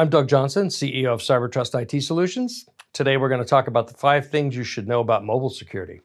I'm Doug Johnson, CEO of CyberTrust IT Solutions. Today we're going to talk about the five things you should know about mobile security.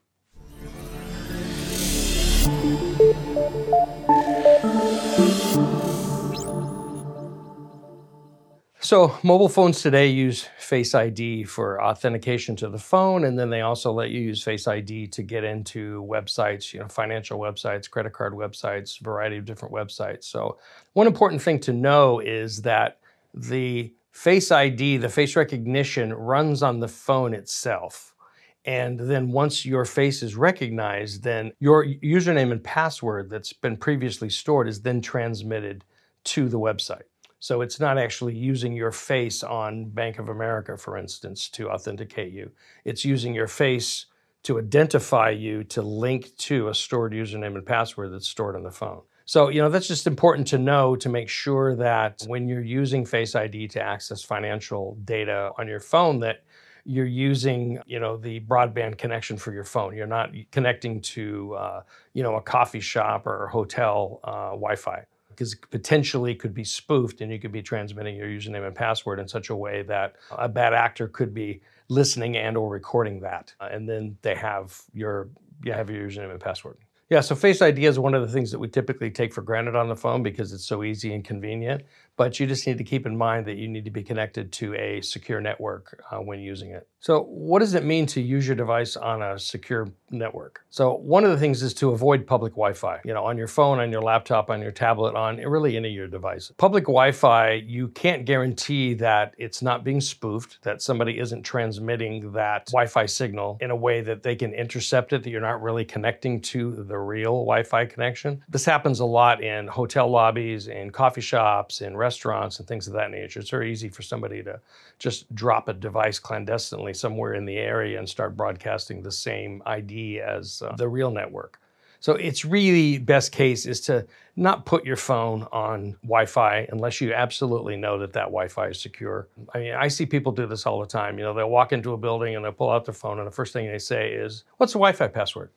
So, mobile phones today use Face ID for authentication to the phone, and then they also let you use Face ID to get into websites, you know, financial websites, credit card websites, variety of different websites. So, one important thing to know is that the Face ID, the face recognition, runs on the phone itself. And then once your face is recognized, then your username and password that's been previously stored is then transmitted to the website. So it's not actually using your face on Bank of America, for instance, to authenticate you. It's using your face to identify you to link to a stored username and password that's stored on the phone. So, you know, that's just important to know to make sure that when you're using Face ID to access financial data on your phone that you're using, you know, the broadband connection for your phone. You're not connecting to, uh, you know, a coffee shop or hotel uh, Wi-Fi because potentially could be spoofed and you could be transmitting your username and password in such a way that a bad actor could be listening and or recording that uh, and then they have your you have your username and password yeah, so Face ID is one of the things that we typically take for granted on the phone because it's so easy and convenient. But you just need to keep in mind that you need to be connected to a secure network uh, when using it. So, what does it mean to use your device on a secure network? So, one of the things is to avoid public Wi Fi, you know, on your phone, on your laptop, on your tablet, on really any of your devices. Public Wi Fi, you can't guarantee that it's not being spoofed, that somebody isn't transmitting that Wi Fi signal in a way that they can intercept it, that you're not really connecting to the real Wi Fi connection. This happens a lot in hotel lobbies, in coffee shops, in restaurants and things of that nature. It's very easy for somebody to just drop a device clandestinely somewhere in the area and start broadcasting the same ID as uh, the real network. So it's really best case is to not put your phone on Wi-Fi unless you absolutely know that that Wi-Fi is secure. I mean, I see people do this all the time. You know, they'll walk into a building and they'll pull out their phone and the first thing they say is, "What's the Wi-Fi password?"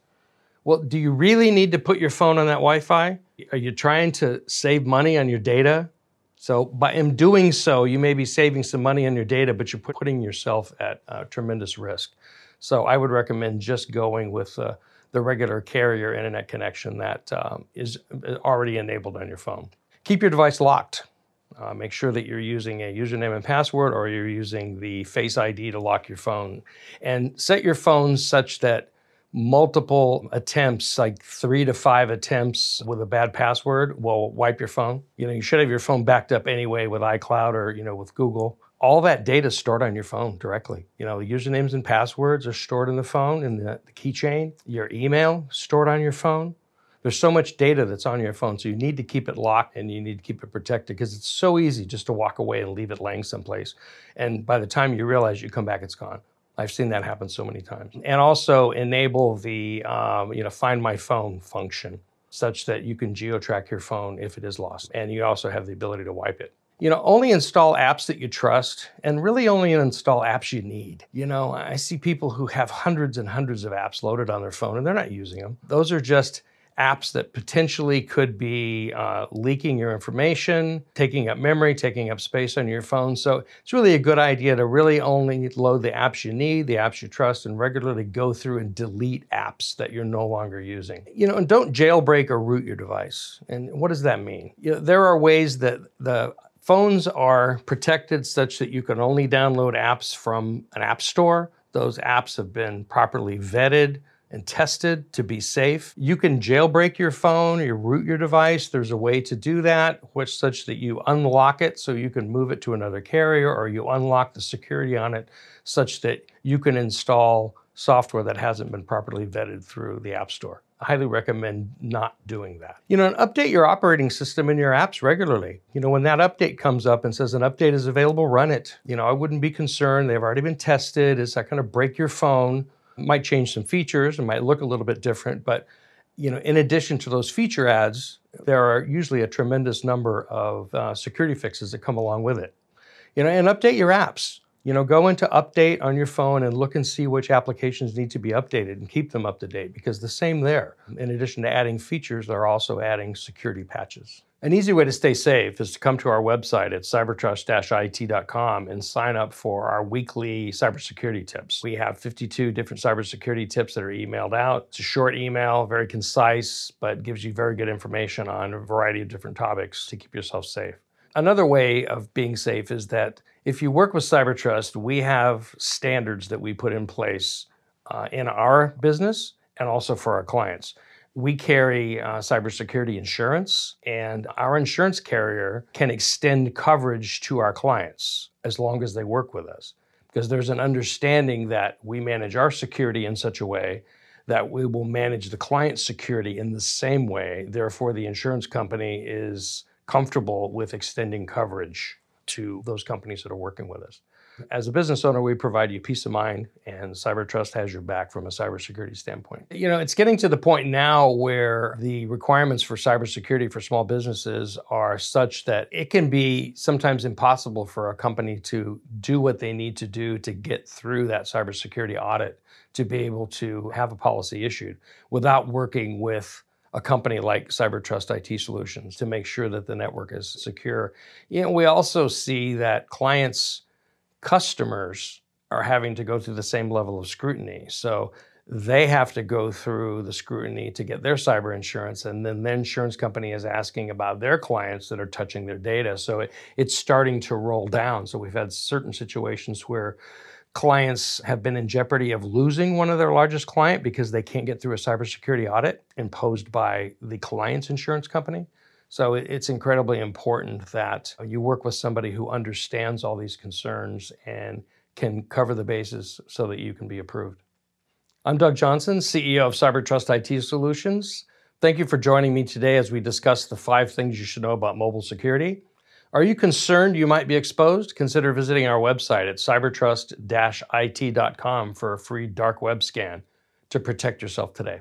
Well, do you really need to put your phone on that Wi-Fi? Are you trying to save money on your data? So by in doing so, you may be saving some money on your data, but you're putting yourself at uh, tremendous risk. So I would recommend just going with uh, the regular carrier internet connection that um, is uh, already enabled on your phone. Keep your device locked. Uh, make sure that you're using a username and password or you're using the Face ID to lock your phone. And set your phone such that multiple attempts, like three to five attempts with a bad password will wipe your phone. You know, you should have your phone backed up anyway with iCloud or, you know, with Google. All that data is stored on your phone directly. You know, the usernames and passwords are stored in the phone in the, the keychain. Your email stored on your phone. There's so much data that's on your phone, so you need to keep it locked and you need to keep it protected because it's so easy just to walk away and leave it laying someplace. And by the time you realize you come back, it's gone. I've seen that happen so many times. And also enable the um, you know find my phone function such that you can geo-track your phone if it is lost. And you also have the ability to wipe it. You know, only install apps that you trust and really only install apps you need. You know, I see people who have hundreds and hundreds of apps loaded on their phone and they're not using them. Those are just apps that potentially could be uh, leaking your information, taking up memory, taking up space on your phone. So it's really a good idea to really only load the apps you need, the apps you trust, and regularly go through and delete apps that you're no longer using. You know, and don't jailbreak or root your device. And what does that mean? You know, there are ways that the phones are protected such that you can only download apps from an app store. Those apps have been properly vetted and tested to be safe. You can jailbreak your phone, you root your device. There's a way to do that, which such that you unlock it so you can move it to another carrier or you unlock the security on it such that you can install software that hasn't been properly vetted through the App Store. I highly recommend not doing that. You know, update your operating system and your apps regularly. You know, when that update comes up and says an update is available, run it. You know, I wouldn't be concerned. They've already been tested. Is that going to break your phone? Might change some features and might look a little bit different, but you know, in addition to those feature ads, there are usually a tremendous number of uh, security fixes that come along with it. You know, and update your apps. You know, go into update on your phone and look and see which applications need to be updated and keep them up to date because the same there. In addition to adding features, they're also adding security patches. An easy way to stay safe is to come to our website at cybertrust-it.com and sign up for our weekly cybersecurity tips. We have 52 different cybersecurity tips that are emailed out. It's a short email, very concise, but gives you very good information on a variety of different topics to keep yourself safe. Another way of being safe is that if you work with CyberTrust, we have standards that we put in place uh, in our business and also for our clients. We carry uh, cybersecurity insurance, and our insurance carrier can extend coverage to our clients as long as they work with us. Because there's an understanding that we manage our security in such a way that we will manage the client's security in the same way. Therefore, the insurance company is comfortable with extending coverage to those companies that are working with us. As a business owner, we provide you peace of mind, and CyberTrust has your back from a cybersecurity standpoint. You know, it's getting to the point now where the requirements for cybersecurity for small businesses are such that it can be sometimes impossible for a company to do what they need to do to get through that cybersecurity audit to be able to have a policy issued without working with a company like CyberTrust IT Solutions to make sure that the network is secure. You know, we also see that clients, customers are having to go through the same level of scrutiny. So they have to go through the scrutiny to get their cyber insurance, and then the insurance company is asking about their clients that are touching their data. So it, it's starting to roll down. So we've had certain situations where clients have been in jeopardy of losing one of their largest client because they can't get through a cybersecurity audit imposed by the client's insurance company. So it's incredibly important that you work with somebody who understands all these concerns and can cover the bases so that you can be approved. I'm Doug Johnson, CEO of CyberTrust IT Solutions. Thank you for joining me today as we discuss the five things you should know about mobile security. Are you concerned you might be exposed? Consider visiting our website at cybertrust-it.com for a free dark web scan to protect yourself today.